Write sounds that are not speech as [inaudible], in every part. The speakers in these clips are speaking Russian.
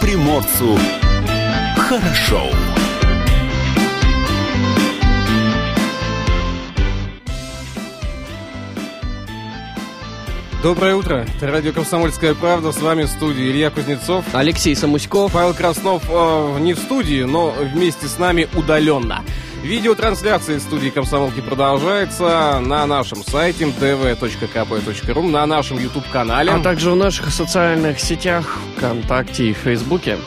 приморцу хорошо. Доброе утро. Это радио «Комсомольская правда». С вами в студии Илья Кузнецов. Алексей Самуськов. Павел Краснов э, не в студии, но вместе с нами удаленно. Видеотрансляция из студии «Комсомолки» продолжается на нашем сайте dv.kp.ru, на нашем YouTube-канале. А также в наших социальных сетях ВКонтакте и Фейсбуке.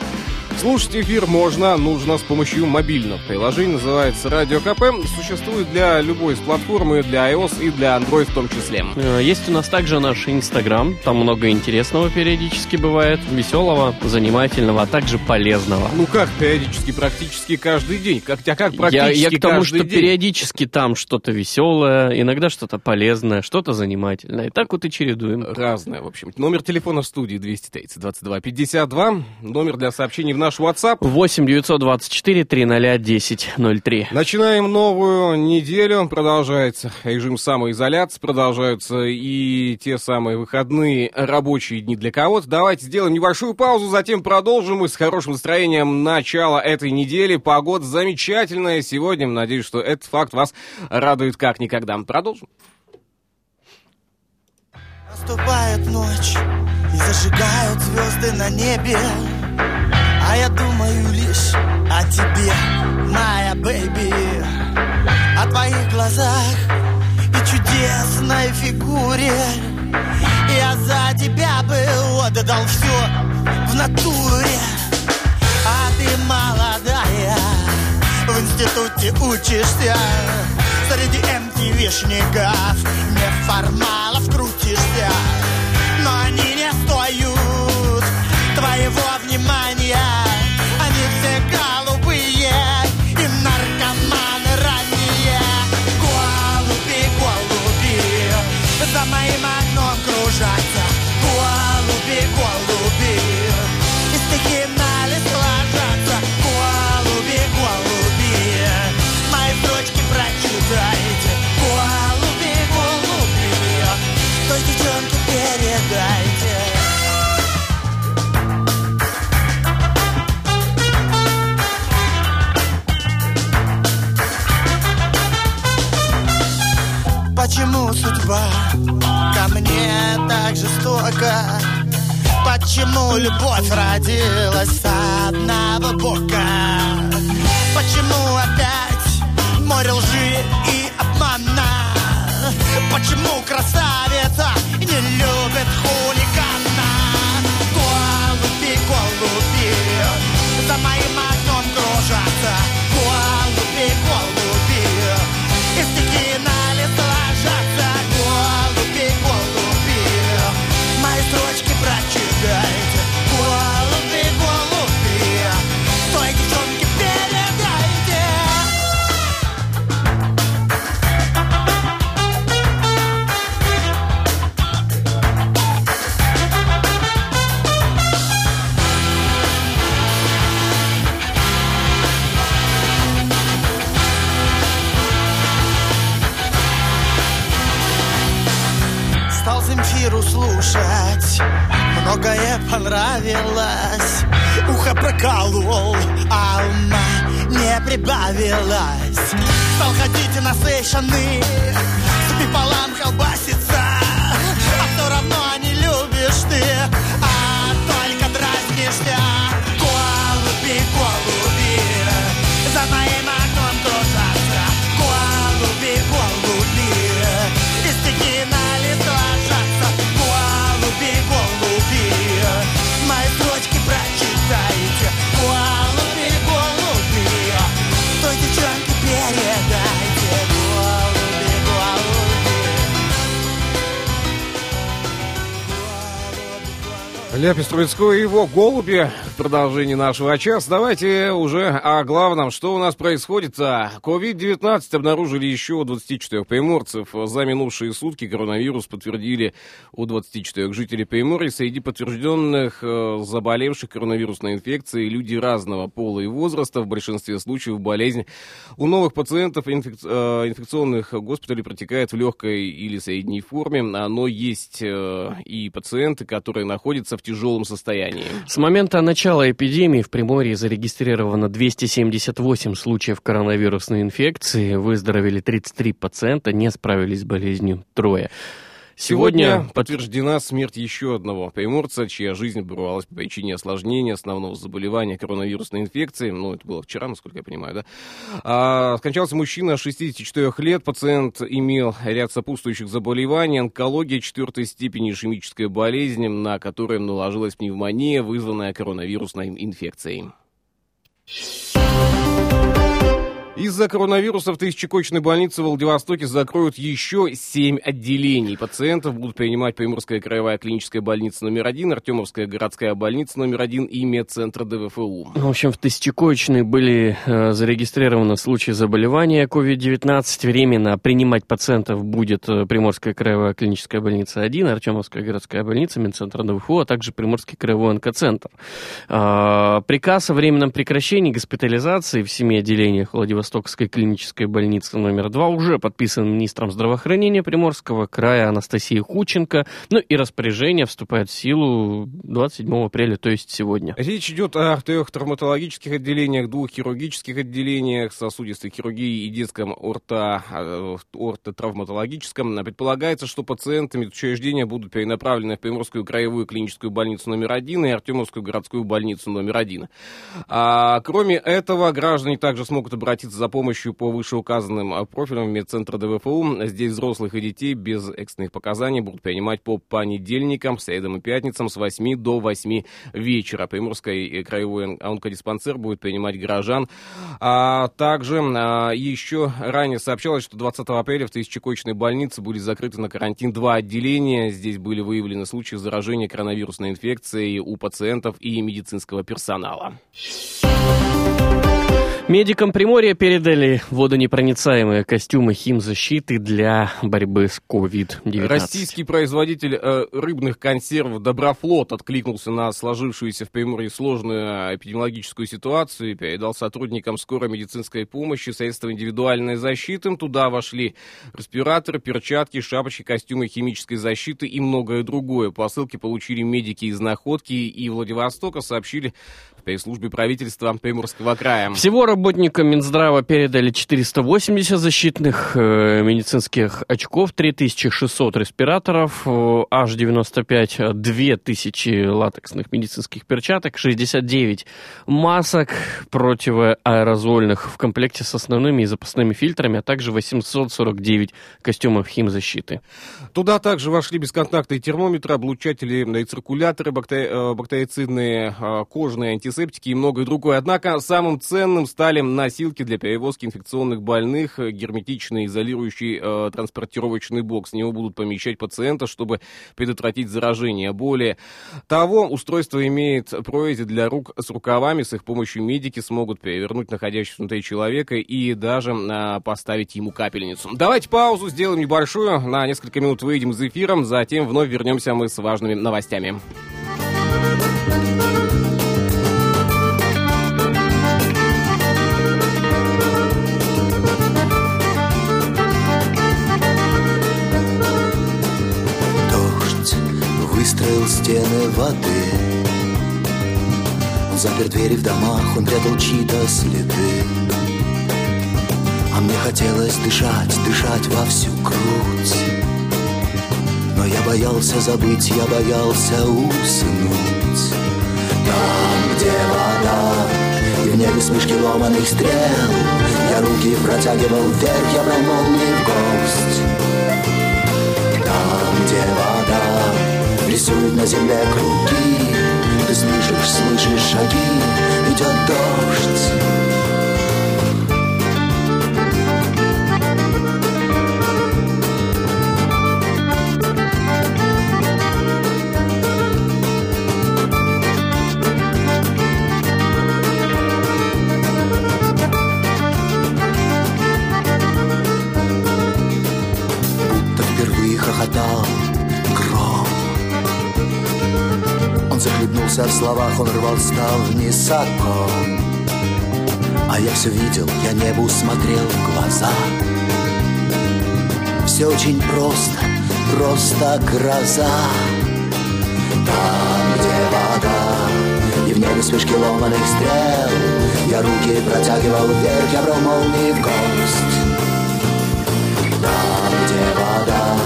Слушать эфир можно, нужно с помощью мобильного приложения, называется Радио КП. Существует для любой из платформы, для iOS и для Android в том числе. Э, есть у нас также наш Инстаграм, там много интересного периодически бывает, веселого, занимательного, а также полезного. Ну как периодически, практически каждый день? Как, а как практически я, я к тому, что день? периодически там что-то веселое, иногда что-то полезное, что-то занимательное. И так вот и чередуем. Разное, в общем. Номер телефона в студии 230 22 52. Номер для сообщений в наш WhatsApp. 8 924 300 10 03. Начинаем новую неделю. Продолжается режим самоизоляции, продолжаются и те самые выходные рабочие дни для кого-то. Давайте сделаем небольшую паузу, затем продолжим и с хорошим настроением начала этой недели. Погода замечательная сегодня. Надеюсь, что этот факт вас радует как никогда. Продолжим. Наступает ночь и зажигают звезды на небе. А я думаю лишь о тебе, моя бэйби О твоих глазах и чудесной фигуре. Я за тебя бы отдал все в натуре. А ты молодая, в институте учишься. Среди MTV-шников неформалов крутишься. Но они не стоят твоего внимания Почему судьба ко мне так жестока? Почему любовь родилась с одного бока? Почему опять море лжи и обмана? Почему красавица не любит хулигана? Голуби, голуби, за моим понравилось. Ухо проколол, а ума не прибавилось. Стал ходить на сейшаны С пополам колбасится А Ляпис Трубецкой и его голуби продолжении нашего часа. Давайте уже о главном. Что у нас происходит? А, COVID-19 обнаружили еще у 24 приморцев. За минувшие сутки коронавирус подтвердили у 24 жителей Приморья. Среди подтвержденных э, заболевших коронавирусной инфекцией люди разного пола и возраста. В большинстве случаев болезнь у новых пациентов инфек- э, инфекционных госпиталей протекает в легкой или средней форме. Но есть э, и пациенты, которые находятся в тяжелом состоянии. С момента начала начала эпидемии в Приморье зарегистрировано 278 случаев коронавирусной инфекции, выздоровели 33 пациента, не справились с болезнью трое. Сегодня подтверждена смерть еще одного приморца, чья жизнь оборвалась по причине осложнения основного заболевания коронавирусной инфекции. Ну, это было вчера, насколько я понимаю, да? А, скончался мужчина 64 лет. Пациент имел ряд сопутствующих заболеваний. Онкология четвертой степени, ишемическая болезнь, на которую наложилась пневмония, вызванная коронавирусной инфекцией. Из-за коронавируса в тысячекочной больнице в Владивостоке закроют еще семь отделений. Пациентов будут принимать Приморская краевая клиническая больница номер один, Артемовская городская больница номер один и медцентр ДВФУ. В общем, в тысячекочной были э, зарегистрированы случаи заболевания COVID-19. Временно принимать пациентов будет э, Приморская краевая клиническая больница 1, Артемовская городская больница, медцентр ДВФУ, а также Приморский краевой онкоцентр. Э, приказ о временном прекращении госпитализации в семи отделениях Владивостока Владивостокской клинической больницы номер 2 уже подписан министром здравоохранения Приморского края Анастасией Хученко. Ну и распоряжение вступает в силу 27 апреля, то есть сегодня. Речь идет о трех травматологических отделениях, двух хирургических отделениях, сосудистой хирургии и детском орто, э, ортотравматологическом. Предполагается, что пациенты медучреждения будут перенаправлены в Приморскую краевую клиническую больницу номер один и Артемовскую городскую больницу номер один. А, кроме этого, граждане также смогут обратиться за помощью по вышеуказанным а, профилям медцентра ДВФУ. Здесь взрослых и детей без экстренных показаний будут принимать по понедельникам, средам и пятницам с 8 до 8 вечера. Приморский краевой онкодиспансер будет принимать горожан. А также а, еще ранее сообщалось, что 20 апреля в Тысячекочной больнице были закрыты на карантин два отделения. Здесь были выявлены случаи заражения коронавирусной инфекцией у пациентов и медицинского персонала. Медикам Приморья передали водонепроницаемые костюмы химзащиты для борьбы с COVID-19. Российский производитель э, рыбных консервов Доброфлот откликнулся на сложившуюся в Приморье сложную эпидемиологическую ситуацию и передал сотрудникам скорой медицинской помощи средства индивидуальной защиты. Туда вошли респираторы, перчатки, шапочки, костюмы химической защиты и многое другое. Посылки получили медики из Находки и Владивостока, сообщили в пресс-службе правительства Приморского края. Всего работникам Минздрава передали 480 защитных э, медицинских очков, 3600 респираторов, э, H95 2000 латексных медицинских перчаток, 69 масок противоаэрозольных в комплекте с основными и запасными фильтрами, а также 849 костюмов химзащиты. Туда также вошли бесконтактные термометры, облучатели циркуляторы, бактери- э, бактерицидные, э, кожные антисептики и многое другое. Однако самым ценным стали стали носилки для перевозки инфекционных больных, э, герметичный изолирующий э, транспортировочный бокс. В него будут помещать пациента, чтобы предотвратить заражение. Более того, устройство имеет прорези для рук с рукавами. С их помощью медики смогут перевернуть находящегося внутри человека и даже э, поставить ему капельницу. Давайте паузу сделаем небольшую. На несколько минут выйдем из эфира. Затем вновь вернемся мы с важными новостями. Стены воды. Он запер двери в домах, он прятал чьи-то следы. А мне хотелось дышать, дышать во всю грудь. Но я боялся забыть, я боялся уснуть. Там, где вода, и в небе вспышки ломаных стрел Я руки протягивал вверх, я брал молнии в гость. Там, Рисует на земле круги. Ты слышишь, слышишь шаги Идет дождь словах, он рвал ставни сапом А я все видел, я небу смотрел в глаза. Все очень просто, просто гроза. Там, где вода, и в небе вспышки ломаных стрел Я руки протягивал вверх, я брал молнии в кость. Там, где вода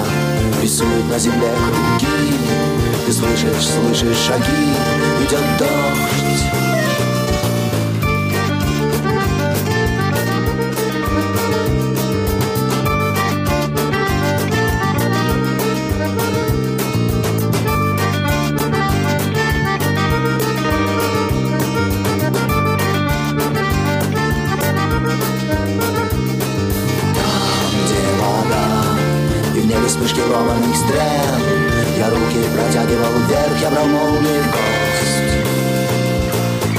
рисует на земле круги Ты слышишь, слышишь шаги, идет дождь. Вспышки ломаных стрел Я руки протягивал вверх, я брал молнии в кость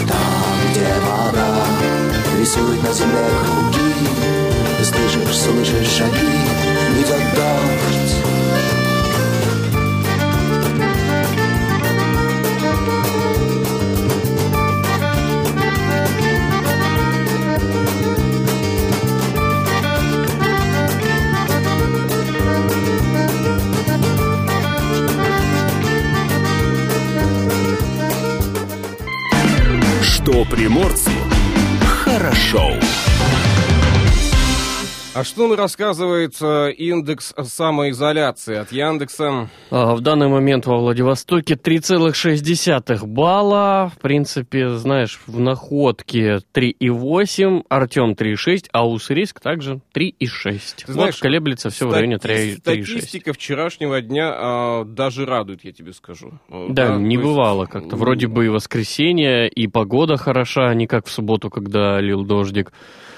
Там, где вода рисует на земле круги Ты слышишь, слышишь шаги, идет дождь Что приморцу хорошо. А что нам рассказывает э, индекс самоизоляции от Яндекса? А, в данный момент во Владивостоке 3,6 балла. В принципе, знаешь, в находке 3,8, Артем 3,6, а Уссурийск также 3,6. Ты знаешь, вот колеблется все в районе 3,6. Статистика вчерашнего дня а, даже радует, я тебе скажу. Да, не то есть- бывало как-то. Вроде бы и воскресенье, и погода хороша, не как в субботу, когда лил дождик.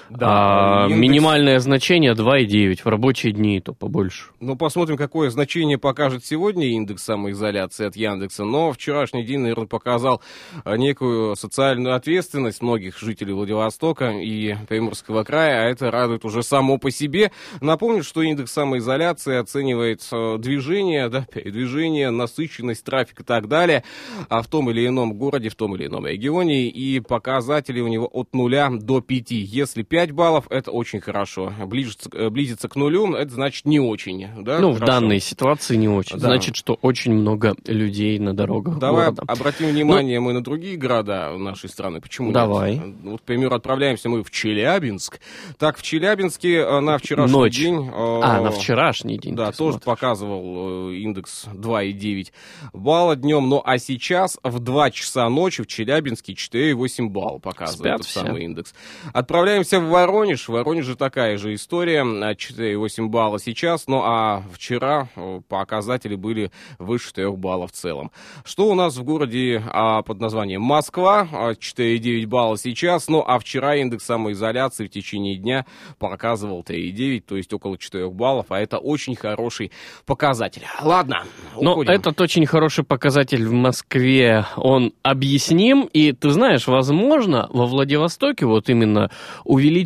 Да, а индекс- минимальное значение 2,9, в рабочие дни то побольше. Ну, посмотрим, какое значение покажет сегодня индекс самоизоляции от Яндекса. Но вчерашний день, наверное, показал а, некую социальную ответственность многих жителей Владивостока и Приморского края, а это радует уже само по себе. Напомню, что индекс самоизоляции оценивает э, движение, да, передвижение, насыщенность, трафик и так далее а в том или ином городе, в том или ином регионе, и показатели у него от нуля до 5. Если 5 баллов, это очень хорошо. Ближется, э, близится к нулю, это значит не очень. Да? ну, в Хорошо. данной ситуации не очень. Да. Значит, что очень много людей на дорогах Давай города. обратим внимание мы на другие города нашей страны. Почему нет? Давай. Вот, к примеру, отправляемся мы в Челябинск. Так, в Челябинске э, на вчерашний Ночь. день... э, А, на вчерашний день. Да, тоже смотришь. показывал э, индекс 2,9 балла днем. Ну, а сейчас в 2 часа ночи в Челябинске 4,8 балла показывает Спят этот все. самый индекс. Отправляемся в Воронеж. В Воронеже такая же история. а, 4,8 балла сейчас. Ну, а вчера э, показатели были выше 4 баллов в целом. Что у нас в городе а, под названием Москва? А, 4,9 балла сейчас. Ну, а вчера индекс самоизоляции в течение дня показывал 3,9, то есть около 4 баллов. А это очень хороший показатель. Ладно, Но уходим. этот очень хороший показатель в Москве, он объясним, и ты знаешь, возможно, во Владивостоке вот именно увеличение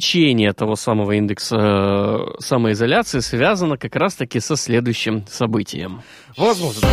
того самого индекса э, самоизоляции связано как раз-таки со следующим событием. Возможно.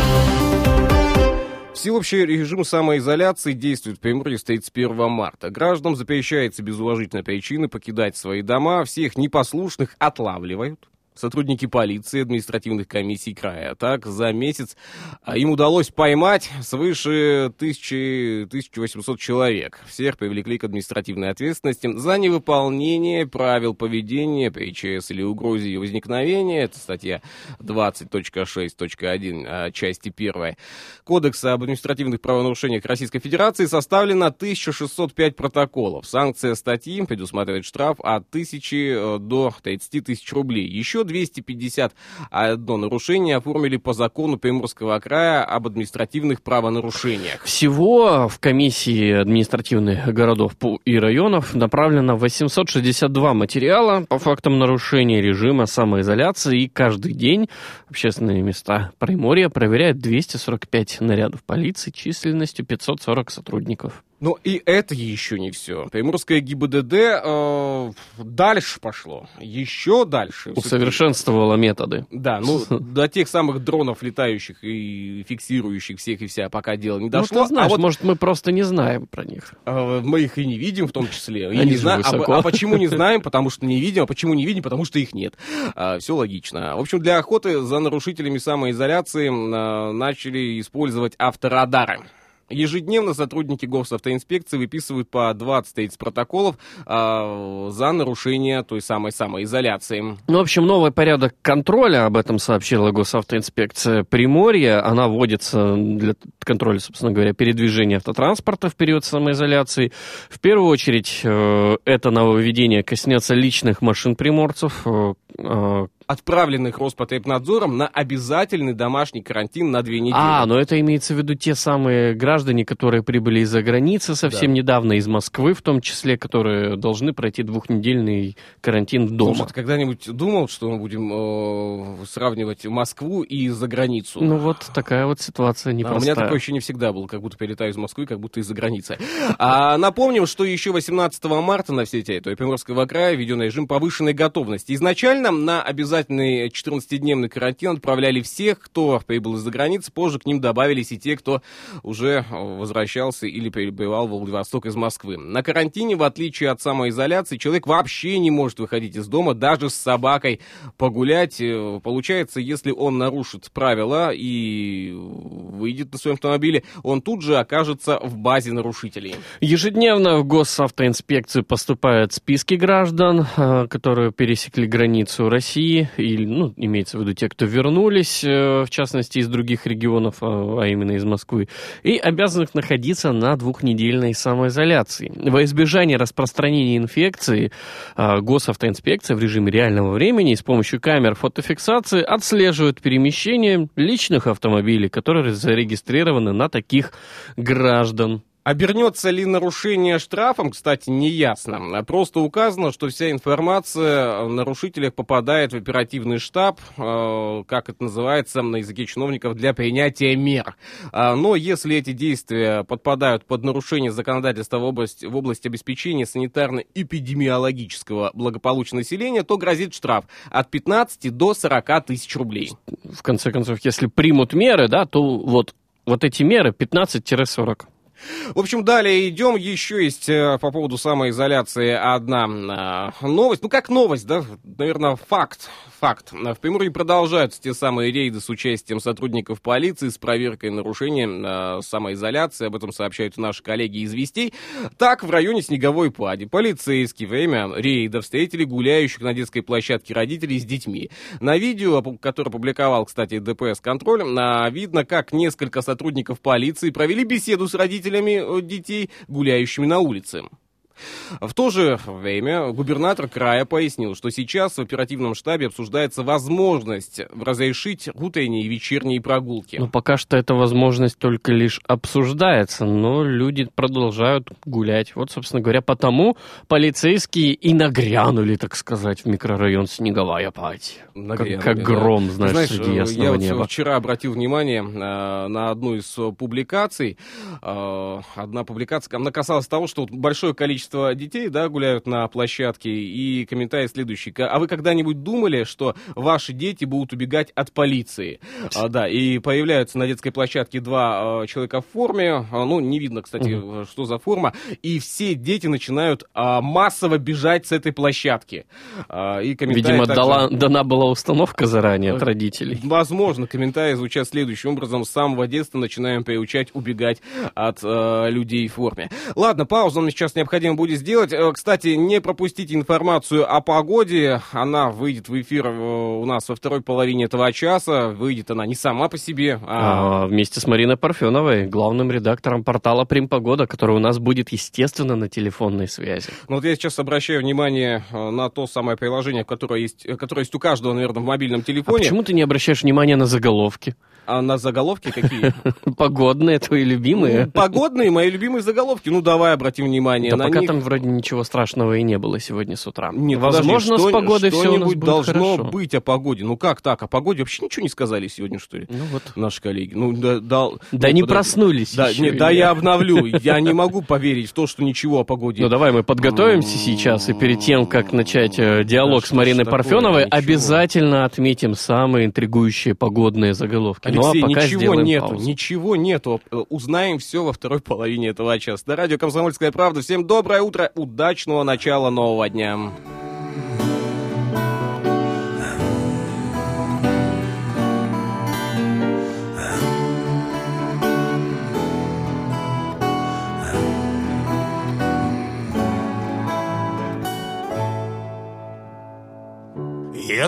Всеобщий режим самоизоляции действует в Приморье с 31 марта. Гражданам запрещается без уважительной причины покидать свои дома. Всех непослушных отлавливают. Сотрудники полиции, административных комиссий края. Так, за месяц а, им удалось поймать свыше 1000, 1800 человек. Всех привлекли к административной ответственности за невыполнение правил поведения при ЧС или угрозе ее возникновения. Это статья 20.6.1 а, части 1 Кодекса об административных правонарушениях Российской Федерации составлено 1605 протоколов. Санкция статьи предусматривает штраф от 1000 до 30 тысяч рублей. Еще 251 нарушение оформили по закону Приморского края об административных правонарушениях. Всего в комиссии административных городов и районов направлено 862 материала по фактам нарушения режима самоизоляции, и каждый день общественные места Приморья проверяют 245 нарядов полиции численностью 540 сотрудников. Но и это еще не все. Приморское ГИБДД э, дальше пошло. Еще дальше. Усовершенствовала методы. Да, ну, [laughs] до тех самых дронов, летающих и фиксирующих всех и вся, пока дело не дошло. ну, ты знаешь, а вот может, мы просто не знаем про них. э, мы их и не видим в том числе. И Они не зна- а, а почему не [laughs] знаем? Потому что не видим. А почему не видим? Потому что их нет. все логично. В общем, для охоты за нарушителями самоизоляции э, начали использовать авторадары. Ежедневно сотрудники госавтоинспекции выписывают по 20 этих протоколов э, за нарушение той самой самоизоляции. Ну, в общем, новый порядок контроля, об этом сообщила госавтоинспекция Приморья. Она вводится для контроля, собственно говоря, передвижения автотранспорта в период самоизоляции. В первую очередь, э, это нововведение коснется личных машин приморцев, э, э, отправленных Роспотребнадзором на обязательный домашний карантин на две недели. А, но это имеется в виду те самые граждане, которые прибыли из-за границы совсем Да. недавно, из Москвы в том числе, которые должны пройти двухнедельный карантин дома. Слушай, ты когда-нибудь думал, что мы будем э, сравнивать Москву и за границу? Ну вот такая вот ситуация А, у непростая. меня такое ощущение всегда было, как будто перелетаю из Москвы, как будто из-за границы. А, напомним, что еще 18 марта на всей территории Приморского края введен режим повышенной готовности. Изначально на обязательный 14-дневный карантин отправляли всех, кто прибыл из-за границы. Позже к ним добавились и те, кто уже возвращался или прибывал в Владивосток из Москвы. На карантине, в отличие от самоизоляции, человек вообще не может выходить из дома, даже с собакой погулять. Э, Получается, если он нарушит правила и выйдет на своем автомобиле, он тут же окажется в базе нарушителей. Ежедневно в госавтоинспекцию поступают списки граждан, э, которые пересекли границу России, или, ну, имеется в виду те, кто вернулись, э, в частности, из других регионов, а а именно из Москвы, и обязанных находиться на двухнедельной самоизоляции. Во избежание распространения инфекции э, госавтоинспекция в режиме реального времени с помощью камер фотофиксации отслеживает перемещение личных автомобилей, которые зарегистрированы на таких граждан. Обернется ли нарушение штрафом, кстати, не ясно. Просто указано, что вся информация о нарушителях попадает в оперативный штаб, э, как это называется на языке чиновников, для принятия мер. А, Но если эти действия подпадают под нарушение законодательства в области, в области обеспечения санитарно-эпидемиологического благополучия населения, то грозит штраф от 15 до 40 тысяч рублей. в конце концов, если примут меры, да, то вот, вот эти меры 15-40. В общем, далее идем. Еще есть э, по поводу самоизоляции одна э, новость. Ну, как новость, да? Наверное, факт. Факт. В Приморье продолжаются те самые рейды с участием сотрудников полиции с проверкой нарушения э, самоизоляции. Об этом сообщают наши коллеги из Вестей. Так, в районе Снеговой Пади полицейские время рейда встретили гуляющих на детской площадке родителей с детьми. На видео, которое опубликовал, кстати, ДПС «Контроль», а, видно, как несколько сотрудников полиции провели беседу с родителями э, детей, гуляющими на улице. В то же время губернатор края пояснил, что сейчас в оперативном штабе обсуждается возможность разрешить утренние и вечерние прогулки. Но пока что эта возможность только лишь обсуждается, но люди продолжают гулять. Вот, собственно говоря, потому полицейские и нагрянули, так сказать, в микрорайон Снеговая Пать. Нагрянули, как, как да. гром, знаешь, Знаешь, среди ясного я вот неба. вчера обратил внимание э, на одну из э, публикаций. Э, одна публикация, она касалась того, что вот большое количество детей, да, гуляют на площадке, и комментарий следующий. А вы когда-нибудь думали, что ваши дети будут убегать от полиции? А, да, и появляются на детской площадке два э, человека в форме, А, ну, не видно, кстати, э, что за форма, и все дети начинают а, массово бежать с этой площадки. А, и Видимо, также- дала- дана была установка заранее от родителей. Возможно, комментарии звучат следующим образом. С самого детства начинаем приучать убегать от э, людей в форме. Ладно, паузу нам сейчас необходимо будет сделать. Э, Кстати, не пропустите информацию о погоде. Она выйдет в эфир э, у нас во второй половине этого часа. Выйдет она не сама по себе, а... А, вместе с Мариной Парфеновой, главным редактором портала Примпогода, который у нас будет, естественно, на телефонной связи. Ну, вот я сейчас обращаю внимание э, на то самое приложение, которое есть, которое есть у каждого, наверное, в мобильном А телефоне. почему ты не обращаешь внимания на заголовки? А на заголовки какие? [laughs] Погодные твои любимые? Ну, Погодные, мои любимые заголовки. Ну, давай обратим внимание Да на пока них. там вроде ничего страшного и не было сегодня с утра. Нет, Возможно, подожди, с что- погодой все у нас будет должно хорошо. быть о погоде. Ну как так? О погоде вообще ничего не сказали сегодня, что ли? Ну вот. Наши коллеги. Ну, да, да, Да ну, не подожди. проснулись Да, еще, нет, да, я обновлю. [laughs] Я не могу поверить в то, что ничего о погоде. Ну давай мы подготовимся сейчас, и перед тем, как начать э, диалог с что Мариной Парфеновой, обязательно отметим самые интригующие погодные заголовки. Алексей, ну, а ничего нету, паузу. ничего нету. Э, узнаем все во второй половине этого часа. На радио «Комсомольская правда». Всем доброе утро, удачного начала нового дня.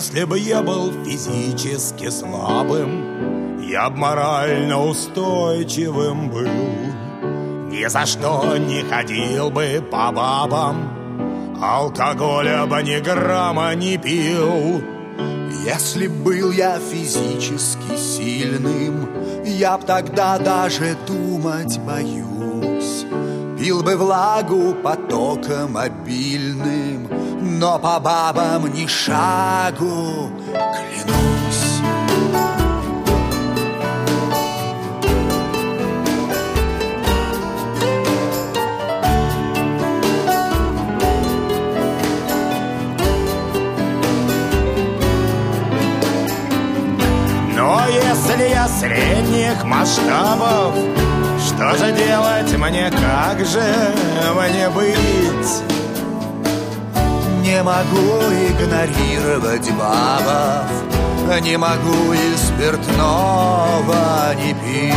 Если бы я был физически слабым, я б морально устойчивым был. Ни за что не ходил бы по бабам, Алкоголя бы ни грамма не пил. Если был я физически сильным, Я б тогда даже думать боюсь. Пил бы влагу потоком обильным, Но по бабам ни шагу, Но если я средних масштабов, Что же делать мне, как же мне быть? Не могу игнорировать бабов, Не могу и спиртного не пить.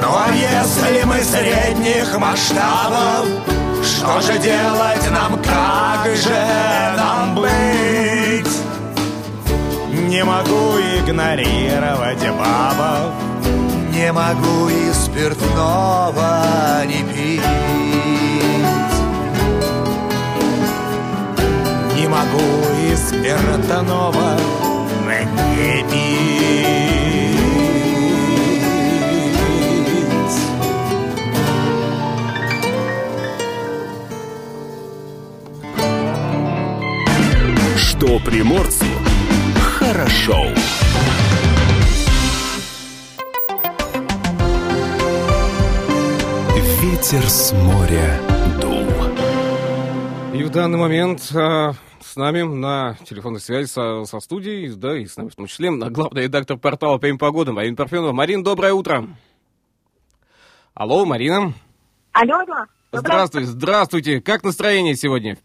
Но если мы средних масштабов, Что же делать нам, как же нам быть? Не могу игнорировать бабов, Не могу и спиртного не пить. Не могу и спиртного не пить. Что приморцу хорошо. Ветер с моря дул. И в данный момент а, с нами на телефонной связи со, со студией, да, и с нами в том числе, а, главный редактор портала «Пейм погода» Марина Парфенова. Марин, доброе утро. Алло, Марина. Алло, алло. Здравствуйте, здравствуйте. Как настроение сегодня?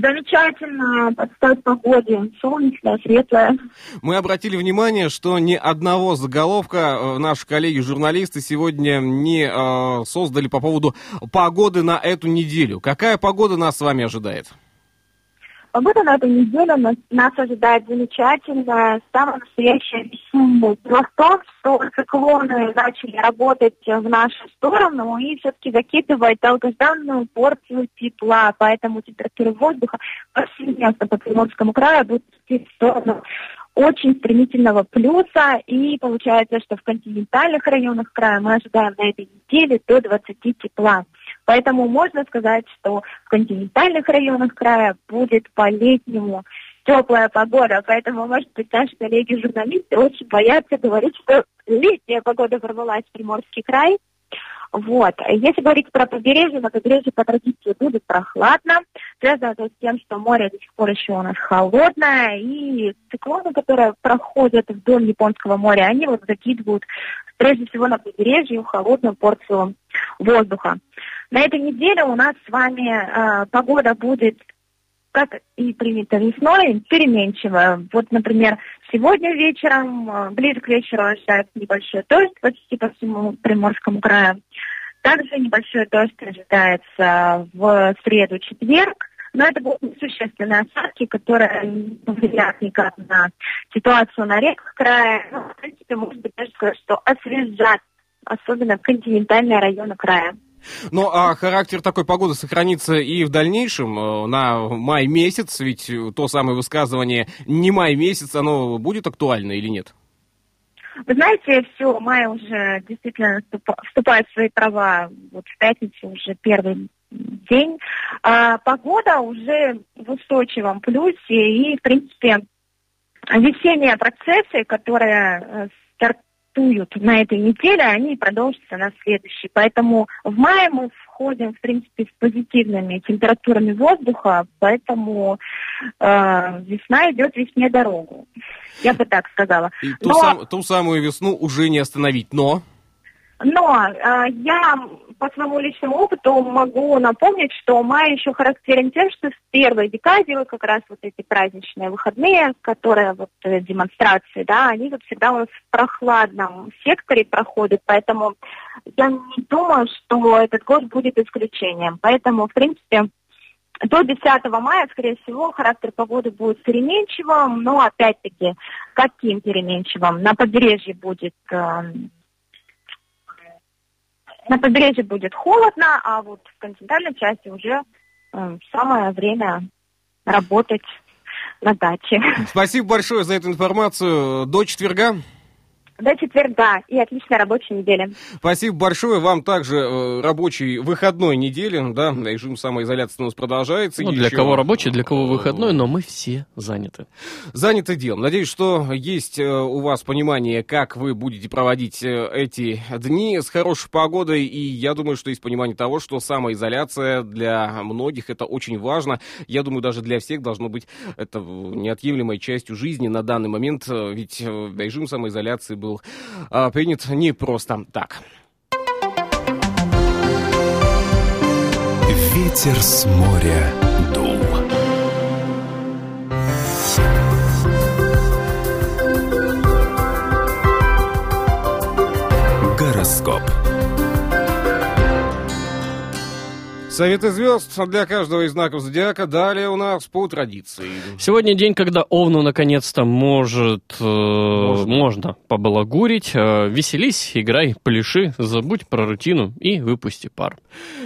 Замечательно, подстать погоде, солнечная, светлая. Мы обратили внимание, что ни одного заголовка э, наши коллеги-журналисты сегодня не э, создали по поводу погоды на эту неделю. Какая погода нас с вами ожидает? Погода на эту неделю нас, нас ожидает замечательная, самая настоящая весенняя. Дело в том, что циклоны начали работать в нашу сторону и все-таки закидывают долгожданную порцию тепла, поэтому температура воздуха повсеместно по Приморскому краю будет идти в сторону очень стремительного плюса, и получается, что в континентальных районах края мы ожидаем на этой неделе до 20 тепла. Поэтому можно сказать, что в континентальных районах края будет по-летнему теплая погода. Поэтому, может быть, наши коллеги-журналисты очень боятся говорить, что летняя погода ворвалась в Приморский край. Вот. Если говорить про побережье, на побережье по традиции будет прохладно. Связано это с тем, что море до сих пор еще у нас холодное, и циклоны, которые проходят вдоль Японского моря, они вот закидывают прежде всего на побережье холодную порцию воздуха. На этой неделе у нас с вами э, погода будет как и принято весной, переменчивая. Вот, например, сегодня вечером, э, ближе к вечеру ожидается небольшой дождь почти по всему Приморскому краю. Также небольшой дождь ожидается в среду-четверг. Но это будут несущественные осадки, которые не повлияют никак на ситуацию на реках края. Ну, в принципе, можно быть даже сказать, что освежат, особенно континентальные районы края. Ну, а характер такой погоды сохранится и в дальнейшем, э, на май месяц, ведь то самое высказывание «не май месяц», оно будет актуально или нет? Вы знаете, все, май уже действительно вступает в свои права. Вот в пятницу уже первый день. А погода уже в устойчивом плюсе и, в принципе, весенние процессы, которые э, стартуют на этой неделе, они продолжатся на следующей. Поэтому в мае мы входим, в принципе, с позитивными температурами воздуха, поэтому э, весна идет весне дорогу. Я бы так сказала. И ту, Но... сам, ту самую весну уже не остановить, но... Но э, я по своему личному опыту могу напомнить, что май еще характерен тем, что с первой декады, вот как раз вот эти праздничные выходные, которые вот э, демонстрации, да, они вот всегда у нас в прохладном секторе проходят, поэтому я не думаю, что этот год будет исключением. Поэтому, в принципе, до 10 мая, скорее всего, характер погоды будет переменчивым, но опять-таки, каким переменчивым? На побережье будет э, на побережье будет холодно, а вот в континентальной части уже э, самое время работать на даче. Спасибо большое за эту информацию. До четверга. До четверга и отличной рабочей недели. Спасибо большое. Вам также э, рабочей выходной недели. Да, режим самоизоляции у нас продолжается. Ну, для Еще, кого рабочий, для кого выходной, но мы все заняты. Заняты делом. Надеюсь, что есть э, у вас понимание, как вы будете проводить э, эти дни с хорошей погодой. И я думаю, что есть понимание того, что самоизоляция для многих это очень важно. Я думаю, даже для всех должно быть это неотъемлемой частью жизни на данный момент. Ведь э, режим самоизоляции был а, принят не просто так. Ветер с моря дул. Гороскоп. Советы звезд для каждого из знаков зодиака. Далее у нас по традиции. Сегодня день, когда Овну наконец-то может, э, можно. побалагурить. Э, веселись, играй, пляши, забудь про рутину и выпусти пар.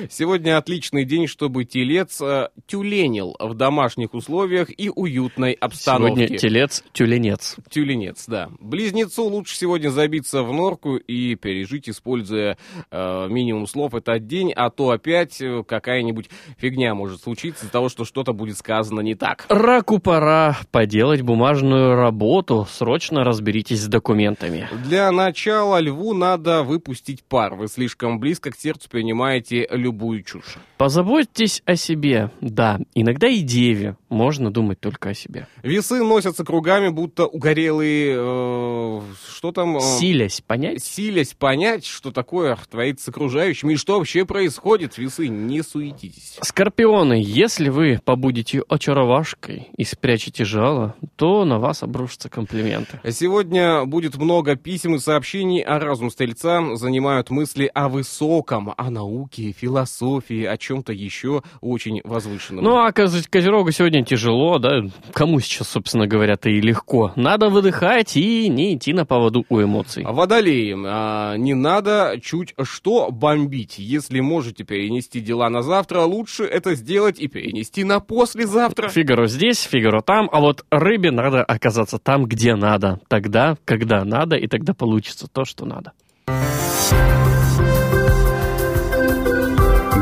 Сегодня отличный день, чтобы телец э, тюленил в домашних условиях и уютной обстановке. Сегодня телец, тюленец. Тюленец, да. Близнецу лучше сегодня забиться в норку и пережить, используя э, минимум слов этот день, а то опять э, какая-нибудь фигня может случиться из-за того, что что-то будет сказано не так. Раку пора поделать бумажную работу. Срочно разберитесь с документами. Для начала льву надо выпустить пар. Вы слишком близко к сердцу принимаете любую чушь. Позаботьтесь о себе. Да, иногда и деве можно думать только о себе. Весы носятся кругами, будто угорелые... э, что там? э, Силясь понять. Силясь понять, что такое творится с окружающими и что вообще происходит. Весы, не суетитесь. Скорпионы, если вы побудете очаровашкой и спрячете жало, то на вас обрушатся комплименты. Сегодня будет много писем и сообщений, а разум стрельца занимают мысли о высоком, о науке, философии, о чем-то еще очень возвышенном. Ну, а Козерогу сегодня тяжело, да? Кому сейчас, собственно говоря-то и легко. Надо выдыхать и не идти на поводу у эмоций. Водолеи, а, не надо чуть что бомбить. Если можете перенести дела на завтра, лучше это сделать и перенести на послезавтра. Фигаро здесь, Фигаро там, а вот рыбе надо оказаться там, где надо. Тогда, когда надо, и тогда получится то, что надо.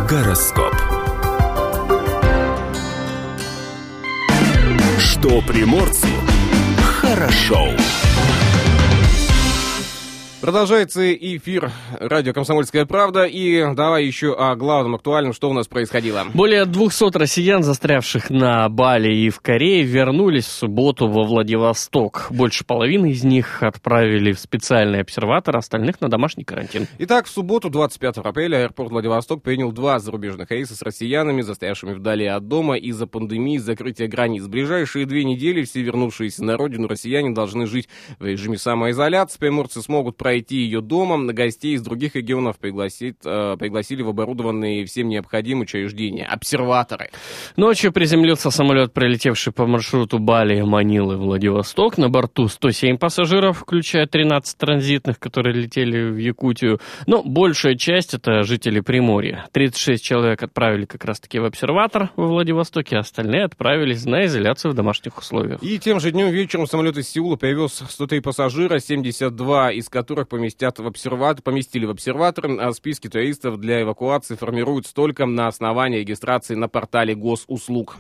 Гороскоп. Что приморцу хорошо. Продолжается эфир радио «Комсомольская правда». И давай еще о главном актуальном, что у нас происходило. Более 200 россиян, застрявших на Бали и в Корее, вернулись в субботу во Владивосток. Больше половины из них отправили в специальный обсерватор, остальных на домашний карантин. Итак, в субботу, 25 апреля, аэропорт Владивосток принял два зарубежных рейса с россиянами, застрявшими вдали от дома из-за пандемии и закрытия границ. В ближайшие две недели все вернувшиеся на родину россияне должны жить в режиме самоизоляции. Приморцы смогут пройти ее дома. Гостей из других регионов пригласит, э, пригласили в оборудованные всем необходимые учреждения. Обсерваторы. Ночью приземлился самолет, прилетевший по маршруту Бали, Манилы, Владивосток. На борту 107 пассажиров, включая 13 транзитных, которые летели в Якутию. Но большая часть это жители Приморья. 36 человек отправили как раз-таки в обсерватор во Владивостоке, а остальные отправились на изоляцию в домашних условиях. И тем же днем вечером самолет из Сеула привез 103 пассажира, 72 из которых поместят в обсерватор, поместили в обсерватор. А списки туристов для эвакуации формируют только на основании регистрации на портале госуслуг.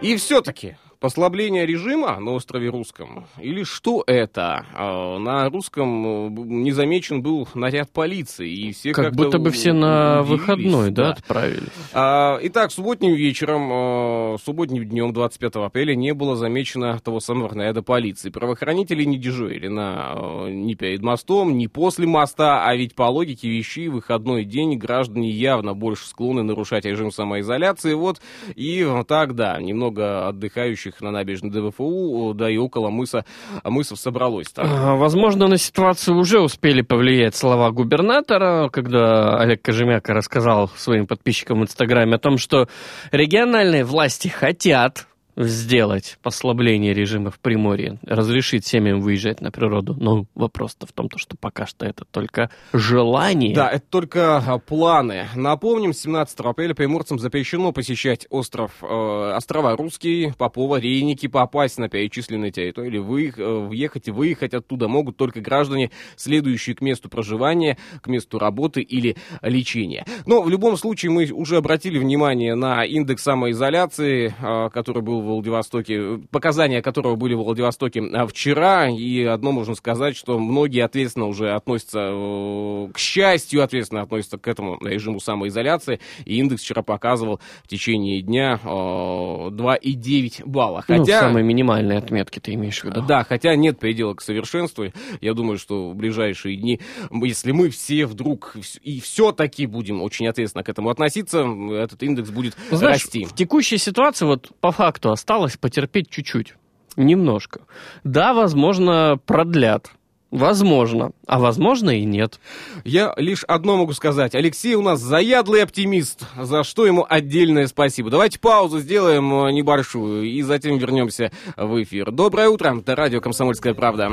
И все-таки Послабление режима на острове Русском? Или что это? А, На Русском э, не замечен был наряд полиции, и все Как как-то будто бы все на выходной, да, отправились. А, Итак, субботним вечером, э, субботним днем 25 апреля не было замечено того самого наряда полиции. Правоохранители не дежурили на, э, ни перед мостом, ни после моста, а ведь по логике вещей выходной день граждане явно больше склонны нарушать режим самоизоляции. Вот и так, да, немного отдыхающих на набережной ДВФУ, да и около мыса, мысов собралось. там. А, Возможно, на ситуацию уже успели повлиять слова губернатора, когда Олег Кожемяка рассказал своим подписчикам в Инстаграме о том, что региональные власти хотят сделать послабление режима в Приморье, разрешить семьям выезжать на природу. Но вопрос-то в том, то, что пока что это только желание. Да, это только а, планы. Напомним, с 17 апреля приморцам запрещено посещать остров, э, острова Русские, Попова, Рейники, попасть на перечисленные территории вы, э, въехать и выехать оттуда могут только граждане, следующие к месту проживания, к месту работы или лечения. Но в любом случае мы уже обратили внимание на индекс самоизоляции, э, который был Владивостоке, показания которого были в Владивостоке а, вчера, и одно можно сказать, что многие ответственно уже относятся, э, к счастью, ответственно относятся к этому режиму самоизоляции, и индекс вчера показывал в течение дня э, 2,9 балла. Ну, Хотя... самые минимальные отметки ты имеешь в виду. Да, хотя нет предела к совершенству. Я думаю, что в ближайшие дни, если мы все вдруг и все-таки будем очень ответственно к этому относиться, этот индекс будет Ну, Знаешь, расти. в текущей ситуации вот по факту осталось потерпеть чуть-чуть, немножко. Да, возможно, продлят. Возможно. А возможно и нет. Я лишь одно могу сказать. Алексей у нас заядлый оптимист, за что ему отдельное спасибо. Давайте паузу сделаем э, небольшую и затем вернемся в эфир. Доброе утро, это радио «Комсомольская правда».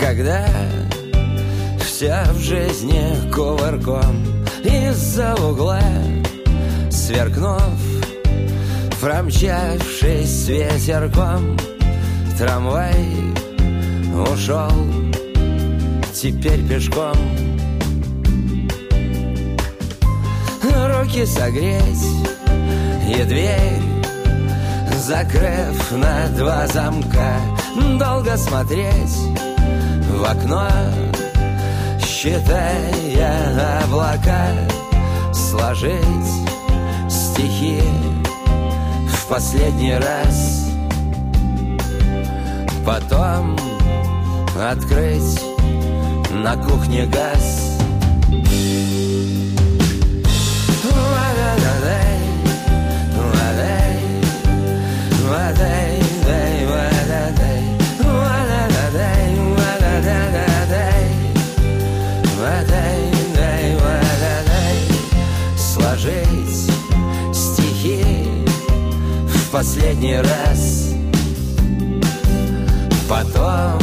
Когда вся в жизни кувырком Из-за угла сверкнув Промчавшись ветерком Трамвай ушел. Теперь пешком. Руки согреть и дверь Закрыв на два замка. Долго смотреть в окно Считая облака. Сложить стихи В последний раз. Потом открыть на кухне газ. Ла-ла-ла-лей, ла-лей, ла-лей, последний раз. Потом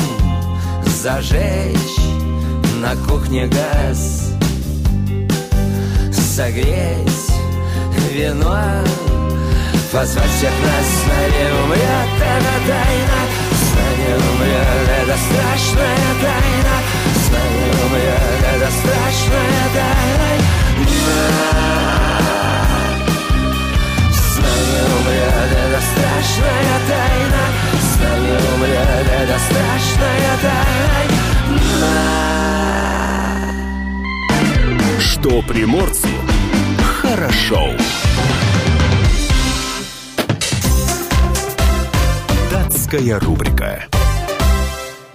зажечь на кухне газ. Согреть вино. Позвать всех нас. С нами умрет эта тайна. С нами умрет эта страшная тайна. С нами умрет эта страшная тайна умрет эта страшная тайна С нами умрет эта страшная тайна Что приморцу хорошо. Датская рубрика.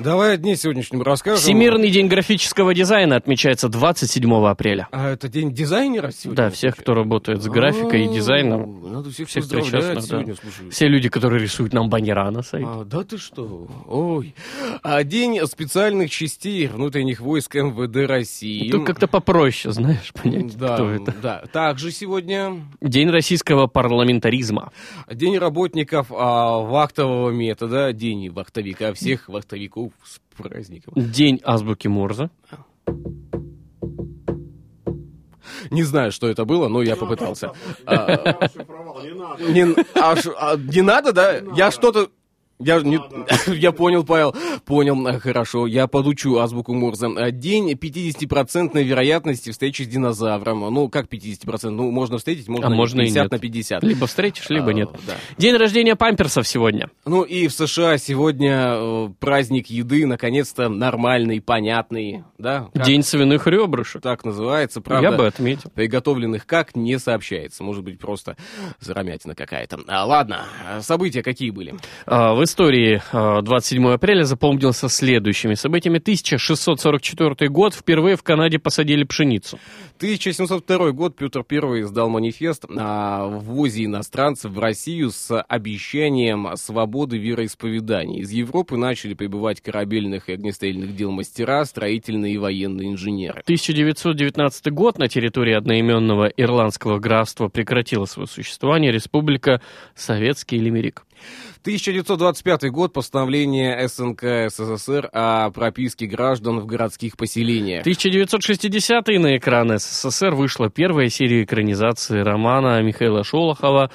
Давай о дне сегодняшнем расскажем. Всемирный день графического дизайна отмечается 27 апреля. А это день дизайнера сегодня? Да, всех, кто работает с графикой и А, дизайном. Надо всех, всех причастных, да. сегодня, слушай. Все люди, которые рисуют нам баннера на сайте. А, да ты что? Ой. А день специальных частей внутренних войск МВД России. Тут как-то попроще, знаешь, понять, да, кто это. да. Также сегодня День российского парламентаризма. день работников а, вахтового метода, день вахтовика, всех вахтовиков с праздником. День азбуки Морзе. Не знаю, что это было, но я попытался. [laughs] А, а, не надо, да? Я что-то... Я, не, [laughs] я понял, Павел, понял, э, хорошо, я подучу азбуку Морзе. Э, День 50% вероятности встречи с динозавром. Ну, как 50%? Ну, можно встретить, можно, А можно и 50 нет. на 50. Либо встретишь, либо А, нет. да. День рождения памперсов сегодня. Ну и в США сегодня э, праздник еды, наконец-то нормальный, понятный, да? Как День свиных ребрышек. Так называется, правда? Я бы отметил. Приготовленных как, не сообщается. Может быть, просто заромятина какая-то. А, ладно, а события какие были? А, В истории а, 27 апреля запомнился следующими событиями. 1644 год. Впервые в Канаде посадили пшеницу. 1702 год Петр I издал манифест о ввозе иностранцев в Россию с обещанием свободы вероисповедания. Из Европы начали прибывать корабельных и огнестрельных дел мастера, строительные и военные инженеры. 1919 год. На территории одноименного ирландского графства прекратила свое существование Республика Советский Лимерик. 1925 год постановление СНК СССР о прописке граждан в городских поселениях. 1960-е на экраны СССР вышла первая серия экранизации романа Михаила Шолохова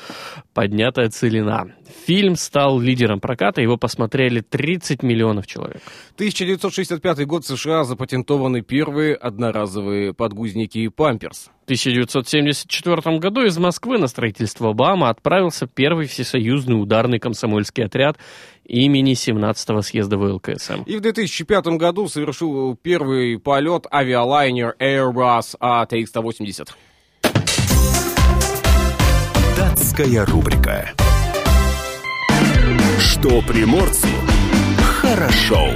«Поднятая целина». Фильм стал лидером проката, его посмотрели 30 миллионов человек. 1965 год в США запатентованы первые одноразовые подгузники и памперс. В 1974 году из Москвы на строительство БАМа отправился первый всесоюзный ударный комсомольский отряд имени 17-го съезда ВЛКСМ. И в 2005 году совершил первый полет авиалайнер Airbus ATX-180. Датская рубрика. Что приморцу хорошо.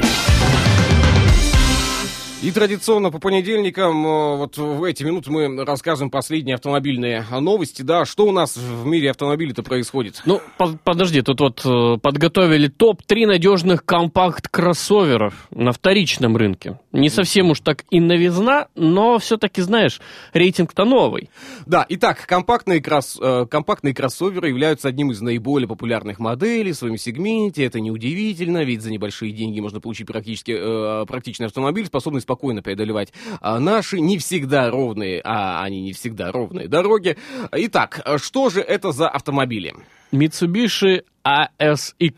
И традиционно по понедельникам, э, вот в эти минуты мы расскажем последние автомобильные новости. Да, что у нас в мире автомобилей-то происходит? Ну, под- подожди, тут вот э, подготовили топ-3 надежных компакт-кроссоверов на вторичном рынке. Не совсем уж так и новизна, но все-таки, знаешь, рейтинг-то новый. Да, итак, компактные, кросс- э, компактные кроссоверы являются одним из наиболее популярных моделей в своем сегменте. Это неудивительно, ведь за небольшие деньги можно получить практически э, практичный автомобиль, способный спокойно преодолевать а, наши не всегда ровные, а они не всегда ровные дороги. Итак, э, что же это за автомобили? Mitsubishi ASX.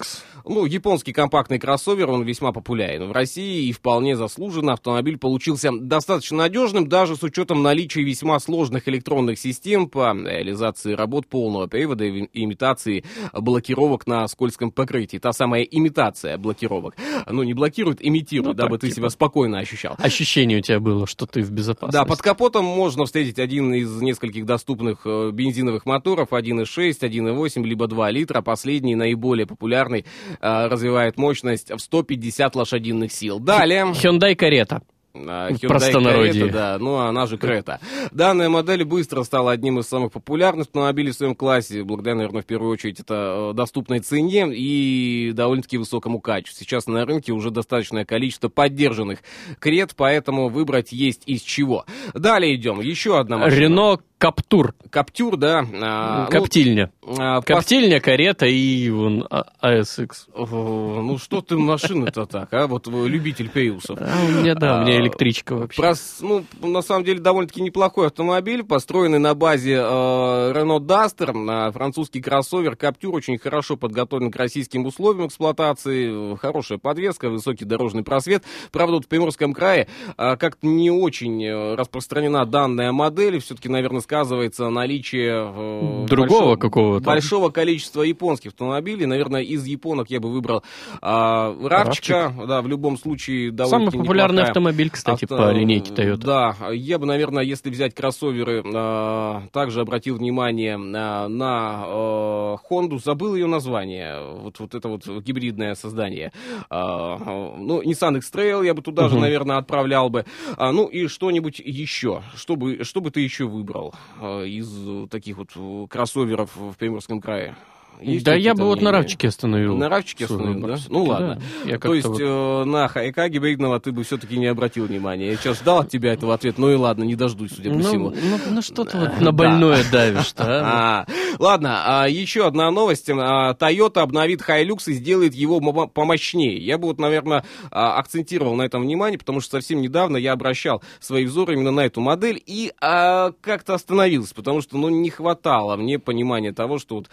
Ну, японский компактный кроссовер, он весьма популярен в России и вполне заслуженно. Автомобиль получился достаточно надежным, даже с учетом наличия весьма сложных электронных систем по реализации работ полного привода и имитации блокировок на скользком покрытии. Та самая имитация блокировок. Ну, не блокирует, имитирует, Ну, дабы так, ты типа. себя спокойно ощущал. Ощущение у тебя было, что ты в безопасности. Да, под капотом можно встретить один из нескольких доступных э, бензиновых моторов, 1.6, 1.8, либо 2 литра. Последний, наиболее популярный, э, развивает мощность в 150 лошадиных сил. Далее... Hyundai Карета. Hyundai простонародье. Creta, да, ну она же Крета. Данная модель быстро стала одним из самых популярных автомобилей в своем классе, благодаря, наверное, в первую очередь, это э, доступной цене и довольно-таки высокому качеству. Сейчас на рынке уже достаточное количество поддержанных Крет, поэтому выбрать есть из чего. Далее идем. Еще одна машина. Рено Каптур. Каптюр, да. а, ну, Коптильня. а, пос- Коптильня, карета и вон А- ASX. О, Ну что ты машины-то так, а? Вот вы любитель Приусов. А, у меня, да, у меня А, электричка вообще. Прос- ну, на самом деле, довольно-таки неплохой автомобиль, построенный на базе э, Renault Duster, на французский кроссовер. Каптюр очень хорошо подготовлен к российским условиям эксплуатации, э, хорошая подвеска, высокий дорожный просвет. Правда, вот в Приморском крае э, как-то не очень э, распространена данная модель, все-таки, наверное, сказывается наличие э, Другого большого- какого-то. большого количества японских автомобилей. Наверное, из японок я бы выбрал а, Равчика, да, в любом случае довольно Самый популярный автомобиль, кстати, Авто- по линейке Toyota. Да, я бы, наверное, если взять кроссоверы, а, также обратил внимание а, на а, Honda, забыл ее название, вот, вот это вот гибридное создание. А, ну, Nissan X-Trail я бы туда же, Мгм. наверное, отправлял бы. А, ну и что-нибудь еще. Что бы, что бы ты еще выбрал из э, таких вот э, кроссоверов в Приморском крае? Есть да я бы вот на? Равчике остановил. На Равчике остановил, да? Ну ладно. да. То есть вот- э, на Хайка гибридного ты бы все-таки не обратил внимания. Я сейчас ждал от тебя этого ответа, ну и ладно, не дождусь, судя по Ну, всему. ну, ну что ты вот Да. на больное давишь а? [laughs] А, ладно, а, еще одна новость. А, Toyota обновит Hilux и сделает его мо- помощнее. Я бы вот, наверное, а, акцентировал на этом внимание, потому что совсем недавно я обращал свои взоры именно на эту модель и как-то остановился, потому что ну, не хватало мне понимания того, что вот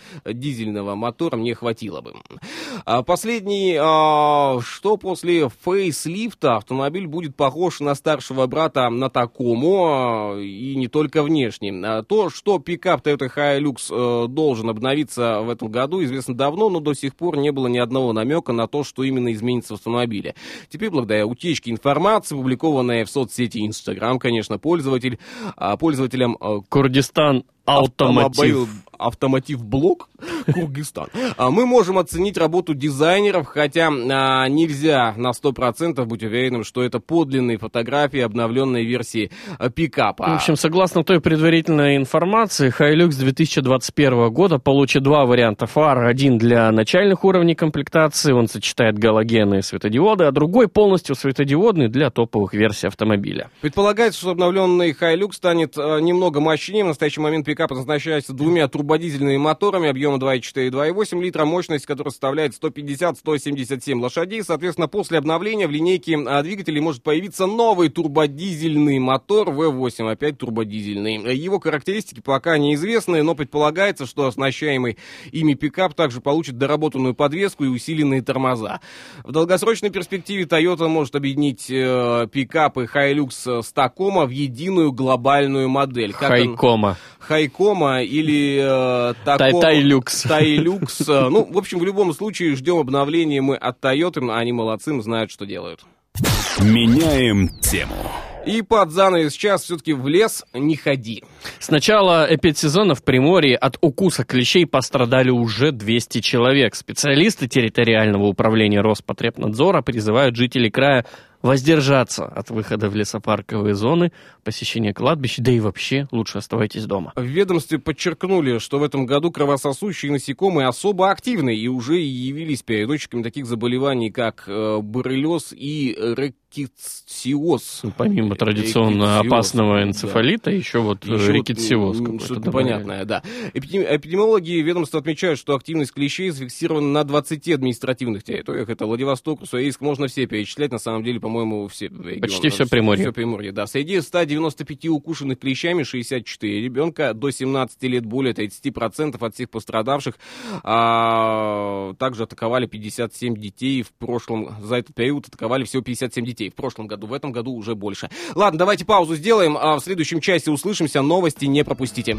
турбодизельного мотора мне хватило бы. А последний, а, что после фейслифта автомобиль будет похож на старшего брата на такому, а, и не только внешне. То, что пикап Toyota Hilux а, должен обновиться в этом году, известно давно, но до сих пор не было ни одного намека на то, что именно изменится в автомобиле. Теперь, благодаря утечке информации, публикованной в соцсети Instagram, конечно, пользователь, пользователям... А, Курдистан Автомотив. Автомотив блок Кургистан. А мы можем оценить работу дизайнеров, хотя а, нельзя на 100% быть уверенным, что это подлинные фотографии обновленной версии а, пикапа. В общем, согласно той предварительной информации, Hilux 2021 года получит два варианта фар. Один для начальных уровней комплектации, он сочетает галогены и светодиоды, а другой полностью светодиодный для топовых версий автомобиля. Предполагается, что обновленный Hilux станет а, немного мощнее. В настоящий момент пикап оснащается двумя турбодизельными моторами объемом 2,4 и 2,8 литра, мощность которая составляет 150-177 лошадей. Соответственно, после обновления в линейке а, двигателей может появиться новый турбодизельный мотор V8, опять турбодизельный. Его характеристики пока неизвестны, но предполагается, что оснащаемый ими пикап также получит доработанную подвеску и усиленные тормоза. В долгосрочной перспективе Toyota может объединить э, пикапы Hilux с Tacoma в единую глобальную модель. Хайкома. Хайкома или э, Такома, Тайлюкс. Тайлюкс. Ну, в общем, в любом случае ждем обновления мы от Toyota, они молодцы, знают, что делают. Меняем тему. И под занавес час все-таки в лес не ходи. С начала эпидсезона в Приморье от укуса клещей пострадали уже 200 человек. Специалисты территориального управления Роспотребнадзора призывают жителей края воздержаться от выхода в лесопарковые зоны, посещения кладбищ, да и вообще лучше оставайтесь дома. В ведомстве подчеркнули, что в этом году кровососущие насекомые особо активны и уже явились передатчиками таких заболеваний, как э, боррелиоз и рекетсиоз. Ну, помимо традиционно опасного энцефалита, да. еще вот э, еще рекетсиоз. Вот, что-то понятное, да. Эпидемиологи ведомства отмечают, что активность клещей зафиксирована на 20 административных территориях. Это Владивосток, Уссурийск, можно все перечислять, на самом деле, по-моему, все регионы. Почти все Приморье. Все Приморье, да. Среди 195 укушенных клещами 64 ребенка до 17 лет, более 30% от всех пострадавших. А, также атаковали 57 детей в прошлом, за этот период атаковали всего 57 детей в прошлом году, в этом году уже больше. Ладно, давайте паузу сделаем, а в следующем части услышимся, новости не пропустите.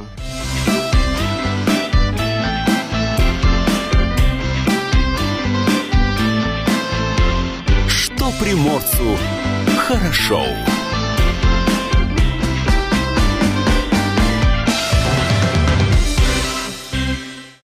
Приморцу хорошо.